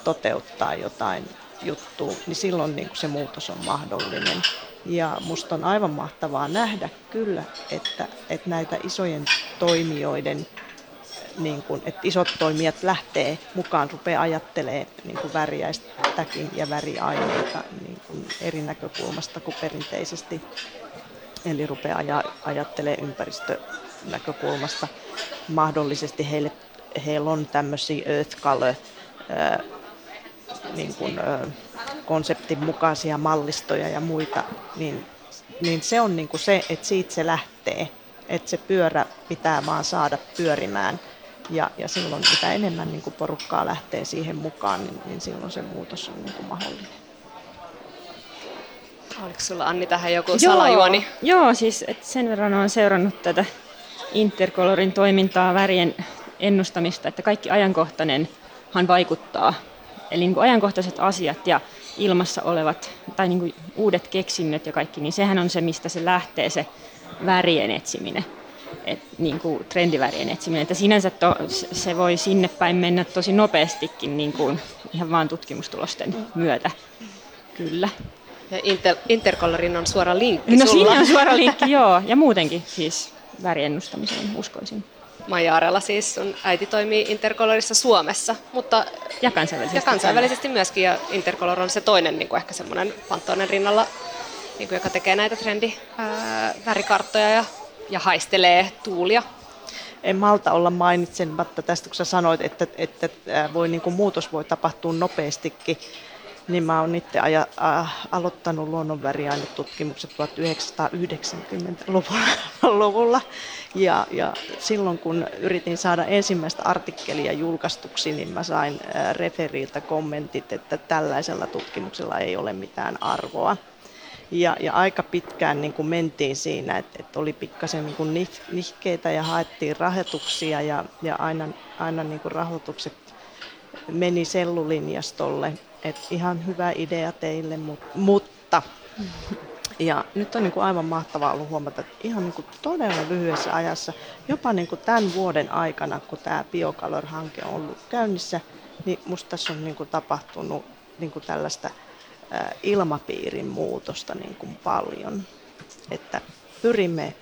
D: toteuttaa jotain juttua, niin silloin niin se muutos on mahdollinen. Ja musta on aivan mahtavaa nähdä kyllä, että, että näitä isojen toimijoiden, niin kun, että isot toimijat lähtee mukaan, rupeaa ajattelemaan niin kuin väriäistäkin ja väriaineita niin kuin eri näkökulmasta kuin perinteisesti. Eli rupeaa ajattelemaan ympäristönäkökulmasta. Mahdollisesti heille, heillä on tämmöisiä earth color niin kuin, konseptin mukaisia mallistoja ja muita, niin, niin se on niin kuin se, että siitä se lähtee. Että se pyörä pitää vaan saada pyörimään. Ja, ja silloin mitä enemmän niin kuin porukkaa lähtee siihen mukaan, niin, niin silloin se muutos on niin kuin mahdollinen.
B: Oliko sulla Anni tähän joku joo, salajuoni?
C: Joo, siis et sen verran olen seurannut tätä Intercolorin toimintaa, värien ennustamista, että kaikki ajankohtainenhan vaikuttaa Eli niin kuin ajankohtaiset asiat ja ilmassa olevat tai niin kuin uudet keksinnöt ja kaikki, niin sehän on se, mistä se lähtee se värien etsiminen. Et, niin kuin trendivärien etsiminen. Että sinänsä to, se voi sinne päin mennä tosi nopeastikin niin kuin ihan vaan tutkimustulosten myötä. Kyllä.
B: Ja Inter, Intercolorin on suora linkki
C: No sulla. siinä on suora [LAUGHS] linkki, joo. Ja muutenkin siis väriennustamiseen uskoisin.
B: Maija Arela siis, sun äiti toimii Intercolorissa Suomessa, mutta
C: ja kansainvälisesti,
B: ja kansainvälisesti myöskin, ja Intercolor on se toinen niin kuin ehkä semmoinen Pantonen rinnalla, niin kuin, joka tekee näitä trendivärikarttoja ja, ja haistelee tuulia.
D: En malta olla mainitsematta tästä, kun sä sanoit, että, että, voi, niin kuin muutos voi tapahtua nopeastikin niin mä oon itse aja, äh, aloittanut luonnonväriainetutkimukset 1990-luvulla. Ja, ja silloin kun yritin saada ensimmäistä artikkelia julkaistuksi, niin mä sain referiiltä kommentit, että tällaisella tutkimuksella ei ole mitään arvoa. Ja, ja aika pitkään niin kuin mentiin siinä, että, että oli pikkasen niin kuin nihkeitä ja haettiin rahoituksia ja, ja aina, aina niin kuin rahoitukset meni sellulinjastolle. Et ihan hyvä idea teille, mutta ja nyt on niin kuin aivan mahtavaa ollut huomata, että ihan niin kuin todella lyhyessä ajassa, jopa niin kuin tämän vuoden aikana, kun tämä Biocolor-hanke on ollut käynnissä, niin musta tässä on niin kuin tapahtunut niin kuin tällaista ilmapiirin muutosta niin kuin paljon. Että pyrimme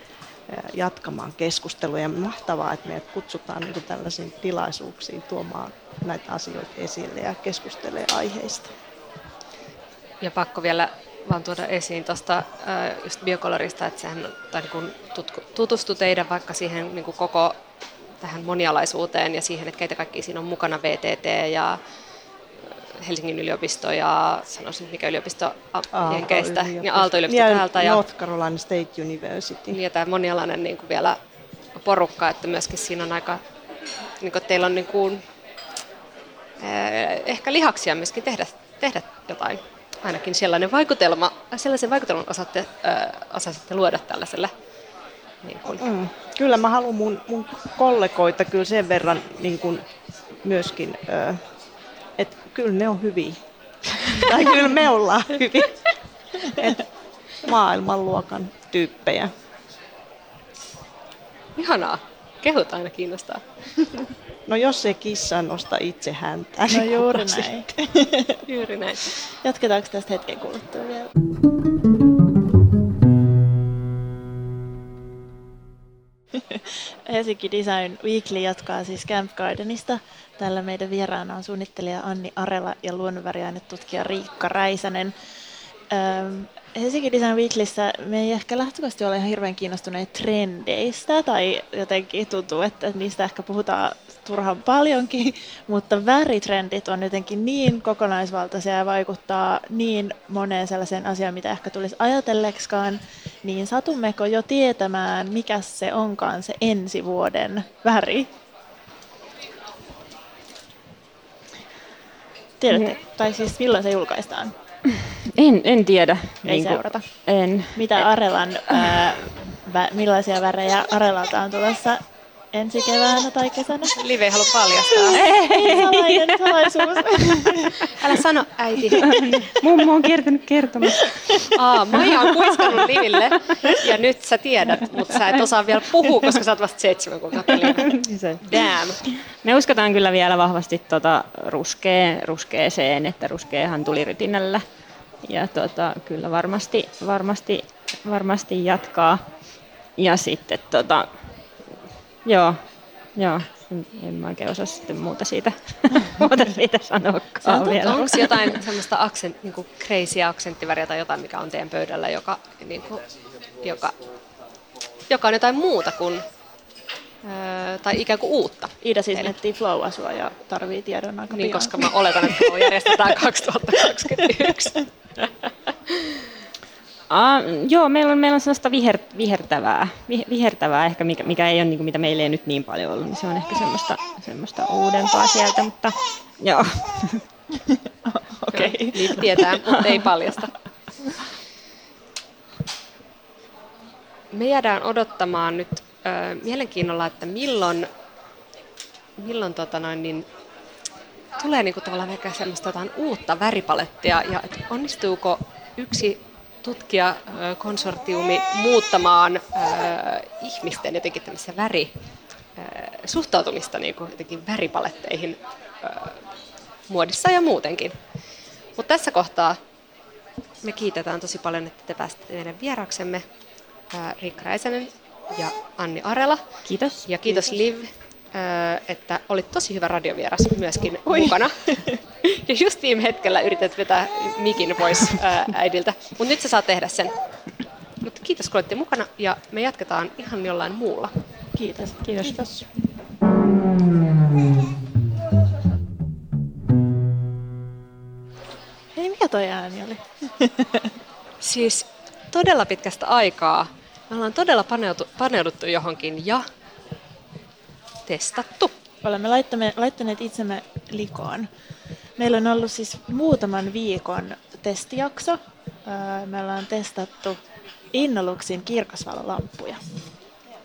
D: jatkamaan keskustelua ja mahtavaa, että meidät kutsutaan niin kuin tällaisiin tilaisuuksiin tuomaan näitä asioita esille ja keskustelee aiheista.
B: Ja pakko vielä vaan tuoda esiin tuosta just biokolorista, että sehän tai niin kun tutustu teidän vaikka siihen niin koko tähän monialaisuuteen ja siihen, että keitä kaikki siinä on mukana, VTT ja Helsingin yliopisto ja sanoisin mikä yliopisto Jenkeistä ja Aalto-yliopisto ja täältä.
D: Ja North Carolina State University.
B: Ja tämä monialainen niin kuin vielä porukka, että myöskin siinä on aika, niin kuin teillä on niin kuin, ehkä lihaksia myöskin tehdä, tehdä jotain. Ainakin sellainen vaikutelma, sellaisen vaikutelman osaatte, osaatte luoda tällaiselle niin kuin. Mm.
D: Kyllä mä haluan mun, mun kollegoita kyllä sen verran niin kuin myöskin, että kyllä ne on hyviä. tai kyllä me ollaan hyviä. Et maailmanluokan tyyppejä.
B: Ihanaa. Kehut aina kiinnostaa.
D: No jos se kissa nosta itse häntä,
A: no niin juuri näin.
B: juuri näin.
A: Jatketaanko tästä hetken kuluttua vielä? [LAUGHS] Helsinki Design Weekly jatkaa siis Camp Gardenista. Tällä meidän vieraana on suunnittelija Anni Arela ja luonnonväriainetutkija Riikka Räisänen. Helsinki Design Weeklissä me ei ehkä lähtökohtaisesti ole ihan hirveän kiinnostuneet trendeistä, tai jotenkin tuntuu, että niistä ehkä puhutaan turhan paljonkin, mutta väritrendit on jotenkin niin kokonaisvaltaisia ja vaikuttaa niin moneen sellaiseen asiaan, mitä ehkä tulisi ajatelleksikaan, niin satummeko jo tietämään, mikä se onkaan se ensi vuoden väri? Tiedätte, tai siis milloin se julkaistaan?
C: En, en tiedä.
A: Ei niin seurata.
C: En.
A: Mitä Arelan, ää, millaisia värejä Arelalta on tulossa ensi keväänä tai kesänä.
B: Live ei halua paljastaa.
A: Salainen salaisuus. [LAUGHS]
B: Älä sano äiti. [LAUGHS]
C: Mummo on kiertänyt kertomassa. [LAUGHS]
B: Aa, Maija on kuiskannut Liville ja nyt sä tiedät, mutta sä et osaa vielä puhua, koska sä oot vasta seitsemän kuukautta Live. Damn.
C: Me uskotaan kyllä vielä vahvasti tota ruskee, ruskeeseen, että ruskeahan tuli rytinällä. Ja tota, kyllä varmasti, varmasti, varmasti jatkaa. Ja sitten tota, joo, joo, en, en mä oikein osaa sitten muuta siitä, [LAUGHS] muuta siitä sanoakaan vielä.
B: Onko jotain semmoista aksent, niin crazy aksenttiväriä tai jotain, mikä on teidän pöydällä, joka, niin kuin, joka, joka on jotain muuta kuin Öö, tai ikään kuin uutta.
A: Ida siis miettii flow-asua ja tarvii tiedon aika
B: Niin,
A: pian.
B: koska mä oletan, että flow järjestetään [LAUGHS] 2021. [LAUGHS]
C: Ah, joo, meillä on, meillä on sellaista viher, vihertävää, vi, vihertävää ehkä, mikä, mikä ei ole niin kuin, mitä meillä ei nyt niin paljon ollut, niin se on ehkä semmoista, semmoista uudempaa sieltä, mutta joo. [LAUGHS]
A: Okei. Okay.
B: Niin tietää, mutta ei paljasta. Me jäädään odottamaan nyt ö, mielenkiinnolla, että milloin, milloin tota noin, niin, tulee niinku tavallaan ehkä semmoista jotain uutta väripalettia ja että onnistuuko yksi tutkijakonsortiumi muuttamaan ö, ihmisten jotenkin tämmöisiä väri, ö, suhtautumista niin kuin jotenkin väripaletteihin ö, muodissa ja muutenkin. Mutta tässä kohtaa me kiitetään tosi paljon, että te pääsitte meidän vieraksemme, ää, Riikka Räisänen ja Anni Arela.
C: Kiitos.
B: Ja kiitos, Liv, ää, että olit tosi hyvä radiovieras myöskin Oi. mukana. [LAUGHS] Ja just viime hetkellä yrität vetää mikin pois äidiltä, mutta nyt sä saat tehdä sen. Mutta kiitos kun olitte mukana ja me jatketaan ihan jollain muulla.
A: Kiitos.
C: Kiitos.
A: Kiitos. Hei, mikä toi ääni oli?
B: Siis todella pitkästä aikaa me ollaan todella paneuduttu johonkin ja testattu.
A: Olemme laittaneet, itsemme likoon. Meillä on ollut siis muutaman viikon testijakso. Öö, Me ollaan testattu Innoluxin kirkasvalolamppuja.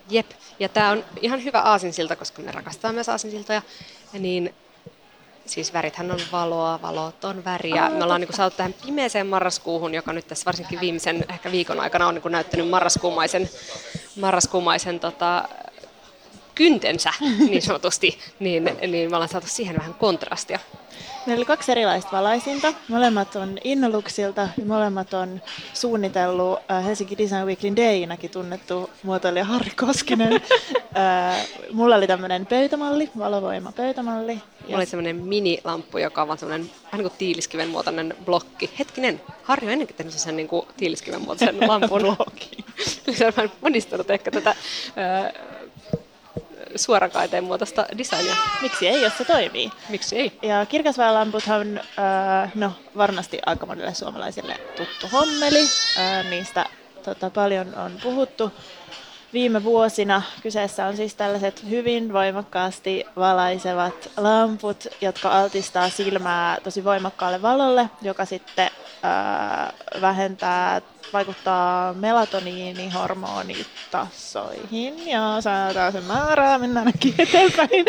B: Jep, ja tämä on ihan hyvä aasinsilta, koska me rakastamme myös aasinsiltoja. Niin siis värithän on valoa, valot on väriä. Me ollaan niin saatu tähän pimeeseen marraskuuhun, joka nyt tässä varsinkin viimeisen ehkä viikon aikana on niin näyttänyt marraskuumaisen, marraskuumaisen tota, kyntensä niin sanotusti, niin, niin me ollaan saatu siihen vähän kontrastia.
A: Meillä oli kaksi erilaista valaisinta. Molemmat on Innoluxilta ja molemmat on suunnitellut äh, Helsinki Design Weeklyn Daynakin tunnettu muotoilija Harri Koskinen. [LAUGHS] Äh, Mulla oli tämmöinen pöytämalli, valovoima pöytämalli.
B: Mulla oli semmoinen minilamppu, joka on vaan semmoinen vähän niin kuin tiiliskiven muotoinen blokki. Hetkinen, Harri on ennenkin tehnyt sen niin kuin tiiliskiven muotoisen [LAUGHS] lampun.
A: blokki. [LAUGHS]
B: Se on vähän monistanut ehkä tätä ö, suorakaiteen muotoista designia.
A: Miksi ei, jos se toimii?
B: Miksi ei?
A: Ja kirkasväylälamputhan, äh, no varmasti aika monille suomalaisille tuttu hommeli. Äh, niistä tota, paljon on puhuttu viime vuosina. Kyseessä on siis tällaiset hyvin voimakkaasti valaisevat lamput, jotka altistaa silmää tosi voimakkaalle valolle, joka sitten äh, vähentää, vaikuttaa melatoniniihormonitasoihin ja saadaan sen määrää, mennään ainakin eteenpäin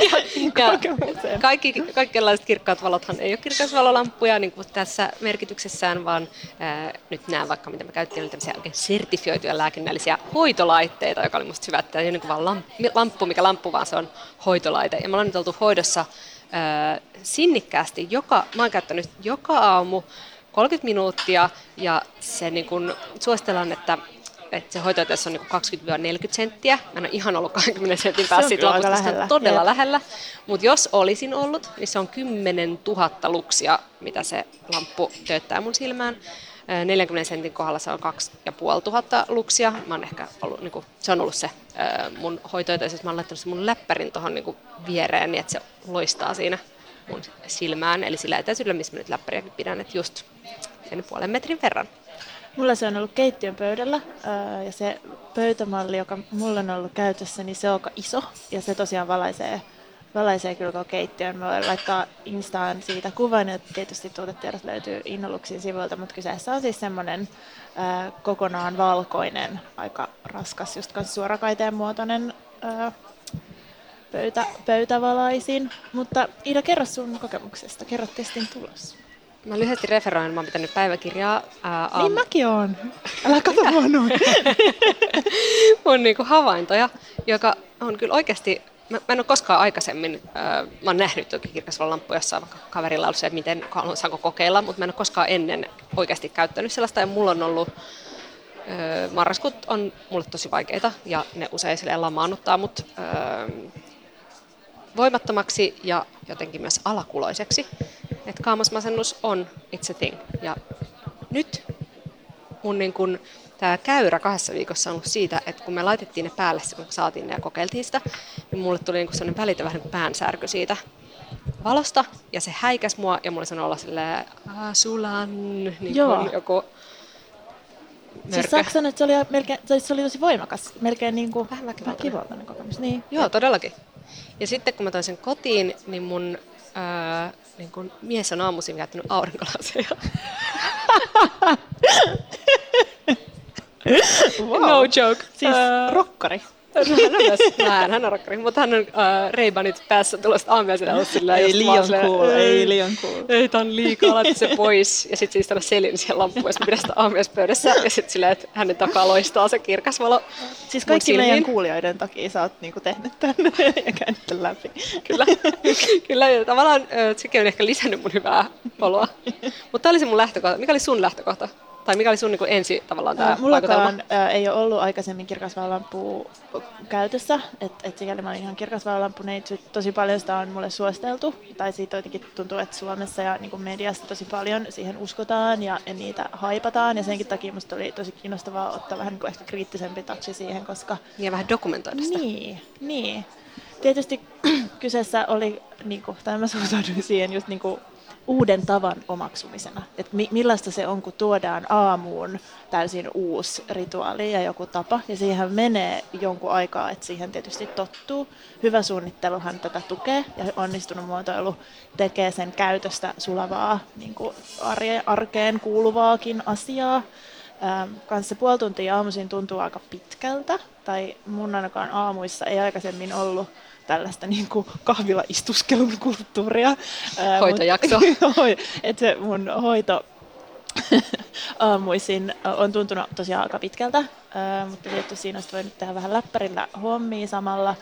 A: [LAUGHS] kokemukseen.
B: kaikki, kaikenlaiset kirkkaat valothan ei ole kirkasvalolamppuja niin kuin tässä merkityksessään, vaan ää, nyt nämä vaikka mitä mä käyttiin, oli tämmöisiä oikein sertifioituja lääkinnällisiä hoitolaitteita, joka oli musta hyvä, että ei ole niin vaan lamp- lamppu, mikä lamppu, vaan se on hoitolaite. Ja me ollaan nyt oltu hoidossa ää, sinnikkäästi. Joka, mä oon käyttänyt joka aamu 30 minuuttia ja se niin kun, suositellaan, että että se hoitotyössä on niin 20-40 senttiä. Mä en ole ihan ollut 20 sentin päässä siitä lopusta, se on
A: lähellä.
B: todella
A: Jep.
B: lähellä. Mutta jos olisin ollut, niin se on 10 000 luksia, mitä se lamppu tööttää mun silmään. Ää, 40 sentin kohdalla se on 2500 luksia. Mä ehkä ollut, niin kuin, se on ollut se mun hoitotyössä. Mä oon laittanut sen mun läppärin tuohon niin viereen, niin että se loistaa siinä mun silmään. Eli sillä etäisyydellä, missä mä nyt läppäriäkin pidän, että just sen puolen metrin verran.
A: Mulla se on ollut keittiön pöydällä ja se pöytämalli, joka mulla on ollut käytössä, niin se on aika iso ja se tosiaan valaisee, valaisee kyllä koko keittiön. Mä voin laittaa Instaan siitä kuvan ja tietysti tuotetiedot löytyy Innoluxin sivuilta, mutta kyseessä on siis semmoinen kokonaan valkoinen, aika raskas, just suorakaiteen muotoinen pöytä, pöytävalaisin. Mutta Ida, kerro sun kokemuksesta. Kerro testin tulos.
B: Mä lyhyesti referoin, mä oon pitänyt päiväkirjaa. Ää,
A: Niin mäkin oon. Älä katso mua noin. [LAUGHS]
B: mun niinku havaintoja, joka on kyllä oikeasti, mä, mä en ole koskaan aikaisemmin, ää, mä oon nähnyt toki kirkasvalolamppu jossain vaikka kaverilla ollut se, että miten saanko kokeilla, mutta mä en ole koskaan ennen oikeasti käyttänyt sellaista ja mulla on ollut marraskuut on mulle tosi vaikeita ja ne usein silleen lamaannuttaa mut öö, voimattomaksi ja jotenkin myös alakuloiseksi. Että kaamasmasennus on it's a thing. Ja nyt mun niin kun, tämä käyrä kahdessa viikossa on ollut siitä, että kun me laitettiin ne päälle, kun saatiin ne ja kokeiltiin sitä, niin mulle tuli niin sellainen välitön vähän päänsärky siitä valosta, ja se häikäs mua, ja mulle sanoi olla silleen, sulan, niin
A: Joo.
B: joku
A: Siis saako sanoa, että se oli, melkein, se oli tosi voimakas, melkein niin kuin
B: väkivaltainen
A: kokemus. Niin.
B: Joo, todellakin. Ja sitten kun mä toin sen kotiin, niin mun ää, niin kun mies on aamuisin käyttänyt aurinkolaseja. [LAUGHS]
A: Wow.
B: No joke.
A: Siis rokkari.
B: Hän on myös, mä en, hän on rokkari, mutta hän on äh, Ray-Banit päässä tulosta aamiaisella ollut sillä
A: Ei liian
B: silleen,
A: cool, ei liian cool.
B: Ei, tää on liikaa, laita se pois. Ja sitten siis tällä selin siihen lampuun, ja sitten pidä sitä aamiaispöydässä. Ja sitten silleen, että hänen takaa loistaa se kirkas valo.
A: Siis kaikki meidän
B: silmiin.
A: kuulijoiden takia sä oot niinku tehnyt tän [LAUGHS] ja käynyt tän läpi.
B: Kyllä, [LAUGHS] kyllä ja tavallaan sekin on ehkä lisännyt mun hyvää oloa. Mutta tämä oli se mun lähtökohta. Mikä oli sun lähtökohta? Tai mikä oli sun niin ensi tavallaan tämä?
A: Mullakaan ää, ei ole ollut aikaisemmin kirkasvalolampua käytössä, että et sikäli mä olin ihan kirkasvalolamppuneitsy. Tosi paljon sitä on mulle suositeltu, tai siitä jotenkin tuntuu, että Suomessa ja niin mediassa tosi paljon siihen uskotaan ja, ja niitä haipataan, ja senkin takia musta oli tosi kiinnostavaa ottaa vähän niin ehkä kriittisempi taksi siihen, koska
B: Ja vähän dokumentoida sitä.
A: Niin, niin. Tietysti [CLEARS THROAT] kyseessä oli, niin kuin, tai mä suhtauduin siihen just niin kuin, uuden tavan omaksumisena. Että mi- millaista se on, kun tuodaan aamuun täysin uusi rituaali ja joku tapa. Ja siihen menee jonkun aikaa, että siihen tietysti tottuu. Hyvä suunnitteluhan tätä tukee ja onnistunut muotoilu tekee sen käytöstä sulavaa niin kuin arje- arkeen kuuluvaakin asiaa. Ähm, kanssa se puoli tuntia aamuisin tuntuu aika pitkältä, tai mun ainakaan aamuissa ei aikaisemmin ollut tällaista niin kuin kahvilaistuskelun kulttuuria.
B: Hoitojakso. [LAUGHS]
A: Että se mun hoito [LAUGHS] aamuisin on tuntunut tosiaan aika pitkältä, mutta tietysti siinä olisi voinut tehdä vähän läppärillä hommia samalla.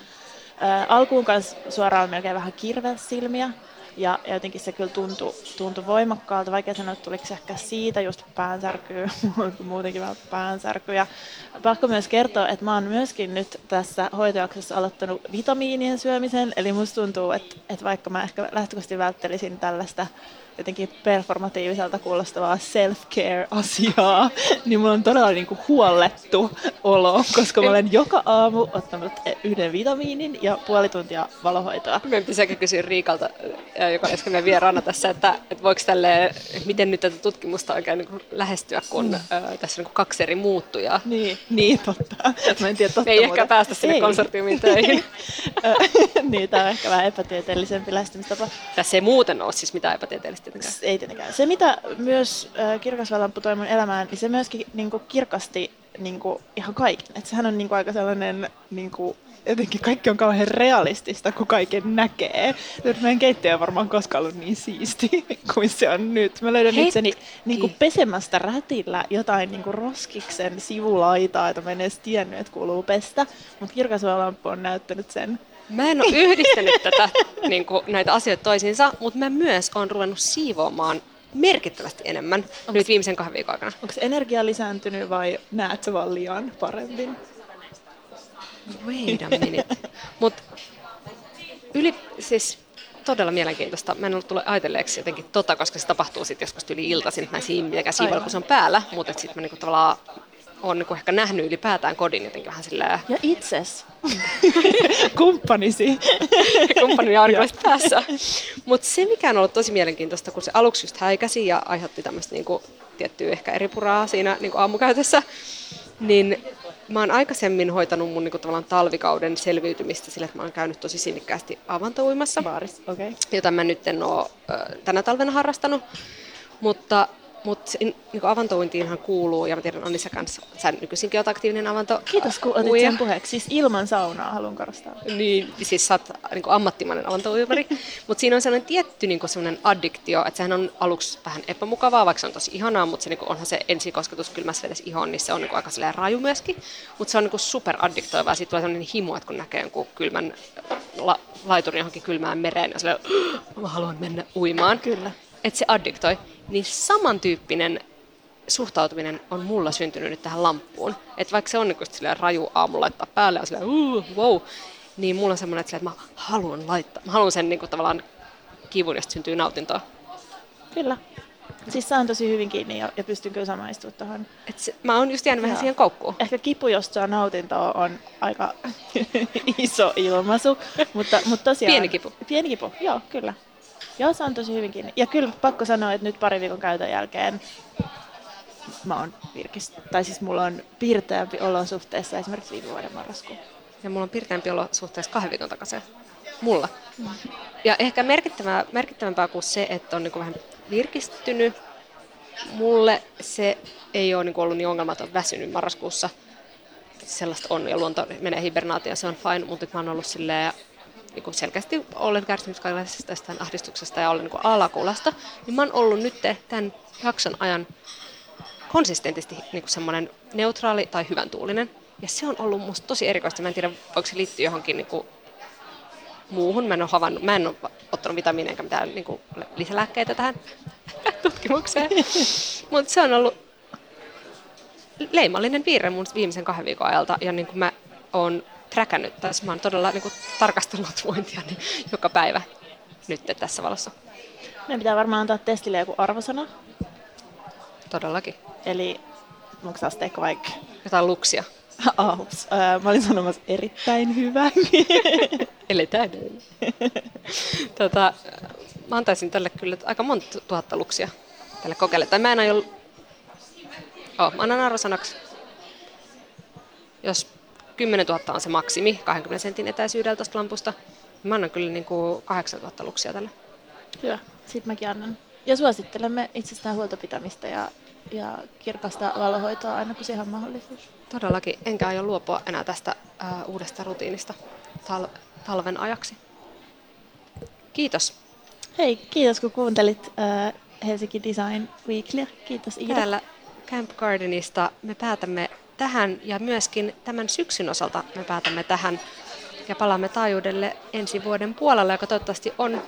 A: Alkuun kanssa suoraan melkein vähän kirvesilmiä, ja, jotenkin se kyllä tuntui, tuntui voimakkaalta, vaikea sanoa, että tuliko se ehkä siitä just päänsärkyä, [LAUGHS] muutenkin vähän päänsärkyä. Pakko myös kertoa, että mä oon myöskin nyt tässä hoitojaksossa aloittanut vitamiinien syömisen, eli musta tuntuu, että, että vaikka mä ehkä lähtökohtaisesti välttelisin tällaista jotenkin performatiiviselta kuulostavaa self-care-asiaa, niin mulla on todella niin kuin huollettu olo, koska mä olen joka aamu ottanut yhden vitamiinin ja puoli tuntia valohoitoa.
B: Meidän pitäisi ehkä kysyä Riikalta, joka on äsken vieraana tässä, että, että voiko tälle, miten nyt tätä tutkimusta oikein niin kuin lähestyä, kun mm. ää, tässä on niin kuin kaksi eri muuttujaa.
A: Niin, niin totta. Mä en tiedä totta
B: Me ei
A: muuten.
B: ehkä päästä sinne
A: Ei.
B: konsortiumiin töihin. [LAUGHS]
A: niin, tämä on ehkä vähän epätieteellisempi lähestymistapa.
B: Tässä ei muuten ole siis mitään epätieteellistä tietenkään.
A: Ei tietenkään. Se, mitä myös äh, kirkasvalampu toi mun elämään, niin se myöskin niin kuin, kirkasti niin kuin, ihan kaiken. Et sehän on niin kuin, aika sellainen, niin kuin, jotenkin kaikki on kauhean realistista, kun kaiken näkee. Nyt meidän keittiö on varmaan koskaan ollut niin siisti [LAUGHS] kuin se on nyt. Mä löydän
B: Hetki.
A: itseni niin kuin, pesemästä rätillä jotain niin kuin, roskiksen sivulaitaa, että mä en edes tiennyt, että kuuluu pestä. Mutta kirkasvalampu on näyttänyt sen
B: Mä en ole yhdistänyt tätä, niin kuin, näitä asioita toisiinsa, mutta mä myös olen ruvennut siivoamaan merkittävästi enemmän nyt viimeisen kahden viikon aikana.
A: Onko energia lisääntynyt vai näet sä vaan liian paremmin?
B: Wait a minute. Mut yli, siis todella mielenkiintoista. Mä en ollut tullut ajatelleeksi jotenkin tota, koska se tapahtuu sitten joskus yli iltaisin, että mä en siinä mitenkään siivoilla, kun se on päällä, mutta sitten mä niinku tavallaan on niinku ehkä nähnyt ylipäätään kodin jotenkin vähän sillä
A: Ja itses. [LAUGHS] Kumppanisi.
B: kumppanin aurinkolaiset päässä. Mutta se, mikä on ollut tosi mielenkiintoista, kun se aluksi just häikäsi ja aiheutti tämmöistä niinku, tiettyä ehkä eri puraa siinä niinku aamukäytössä, niin mä oon aikaisemmin hoitanut mun niinku, tavallaan talvikauden selviytymistä sillä, että mä oon käynyt tosi sinnikkäästi avantouimassa,
A: Baaris, okei. Okay.
B: jota mä nyt en oo ö, tänä talvena harrastanut. Mutta mutta niin avantouintiinhan kuuluu, ja mä tiedän Annissa kanssa, sä nykyisinkin olet aktiivinen avanto.
A: Kiitos kun otit sen puheeksi, siis ilman saunaa haluan korostaa.
B: Niin, siis sä oot niin ammattimainen avantouimari, [LAUGHS] mutta siinä on sellainen tietty niin sellainen addiktio, että sehän on aluksi vähän epämukavaa, vaikka se on tosi ihanaa, mutta se, niin onhan se ensikosketus kylmässä vedessä ihoon, niin se on niin aika raju myöskin, mutta se on niin super addiktoivaa, siitä tulee sellainen himu, että kun näkee jonkun kylmän la, laiturin johonkin kylmään mereen, ja silleen, [GASPS] mä haluan mennä uimaan.
A: Kyllä.
B: Että se addiktoi niin samantyyppinen suhtautuminen on mulla syntynyt nyt tähän lamppuun. Että vaikka se on niin raju aamu laittaa päälle ja silleen, uh, wow, niin mulla on semmoinen, että, että mä haluan laittaa, mä haluan sen niin kuin, tavallaan kivun, josta syntyy nautintoa.
A: Kyllä. Siis saan tosi hyvin kiinni ja, ja pystyn kyllä samaistumaan tuohon.
B: mä oon just jäänyt vähän siihen koukkuun.
A: Ehkä kipu, josta saa nautintoa, on aika [LAUGHS] iso ilmaisu. mutta, mutta tosiaan...
B: Pieni kipu.
A: Pieni kipu, joo, kyllä. Joo, se on tosi hyvin kiinni. Ja kyllä pakko sanoa, että nyt pari viikon käytön jälkeen mä oon virkis, tai siis mulla on piirteämpi olo suhteessa esimerkiksi viime vuoden marraskuun.
B: Ja mulla on piirteämpi olo suhteessa kahden viikon takaisin. Mulla. Mm. Ja ehkä merkittävää, merkittävämpää kuin se, että on niin vähän virkistynyt. Mulle se ei ole niin ollut niin ongelmaton väsynyt marraskuussa. Sellaista on ja luonto menee hibernaatioon, se on fine, mutta mä oon ollut silleen niin kuin selkeästi olen kärsinyt kaikenlaisesta ahdistuksesta ja olen niin alakulasta, niin mä oon ollut nyt tämän jakson ajan konsistentisti niin semmoinen neutraali tai hyvän tuulinen. Ja se on ollut musta tosi erikoista. Mä en tiedä, voiko se liittyä johonkin niin kuin muuhun. Mä en ole havannut, mä en ole ottanut vitamiineja enkä mitään niin kuin lisälääkkeitä tähän [LAUGHS] tutkimukseen. Mutta se on ollut leimallinen piirre mun viimeisen kahden viikon ajalta. Ja niin kuin mä oon träkännyt, tai mä oon todella niin kuin, tarkastellut [LAUGHS] vointia niin joka päivä nyt tässä valossa.
A: Meidän pitää varmaan antaa testille joku arvosana.
B: Todellakin.
A: Eli onko asteikko vaikka?
B: Jotain luksia.
A: Oh, [LAUGHS] ups. Äh, mä olin sanomassa erittäin hyvä. [LAUGHS]
B: Eletään. tota, mä antaisin tälle kyllä aika monta tuhatta luksia tälle kokeille. Tai mä en aio... Oh, mä annan arvosanaksi. Jos 10 000 on se maksimi 20 sentin etäisyydellä tuosta lampusta, mä annan kyllä niin kuin 8 000 luksia tälle.
A: Hyvä, sitten mäkin annan. Ja suosittelemme itsestään huoltopitämistä ja, ja kirkasta valohoitoa aina kun siihen on mahdollisuus.
B: Todellakin, enkä aio luopua enää tästä uh, uudesta rutiinista tal- talven ajaksi. Kiitos.
A: Hei, kiitos kun kuuntelit uh, Helsinki Design Weekly. Kiitos Iida.
B: Täällä Camp Gardenista me päätämme tähän ja myöskin tämän syksyn osalta me päätämme tähän ja palaamme taajuudelle ensi vuoden puolella, joka toivottavasti on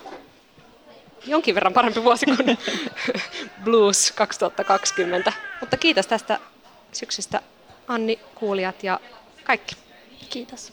B: jonkin verran parempi vuosi kuin [LAUGHS] Blues 2020. Mutta kiitos tästä syksystä Anni, kuulijat ja kaikki.
A: Kiitos.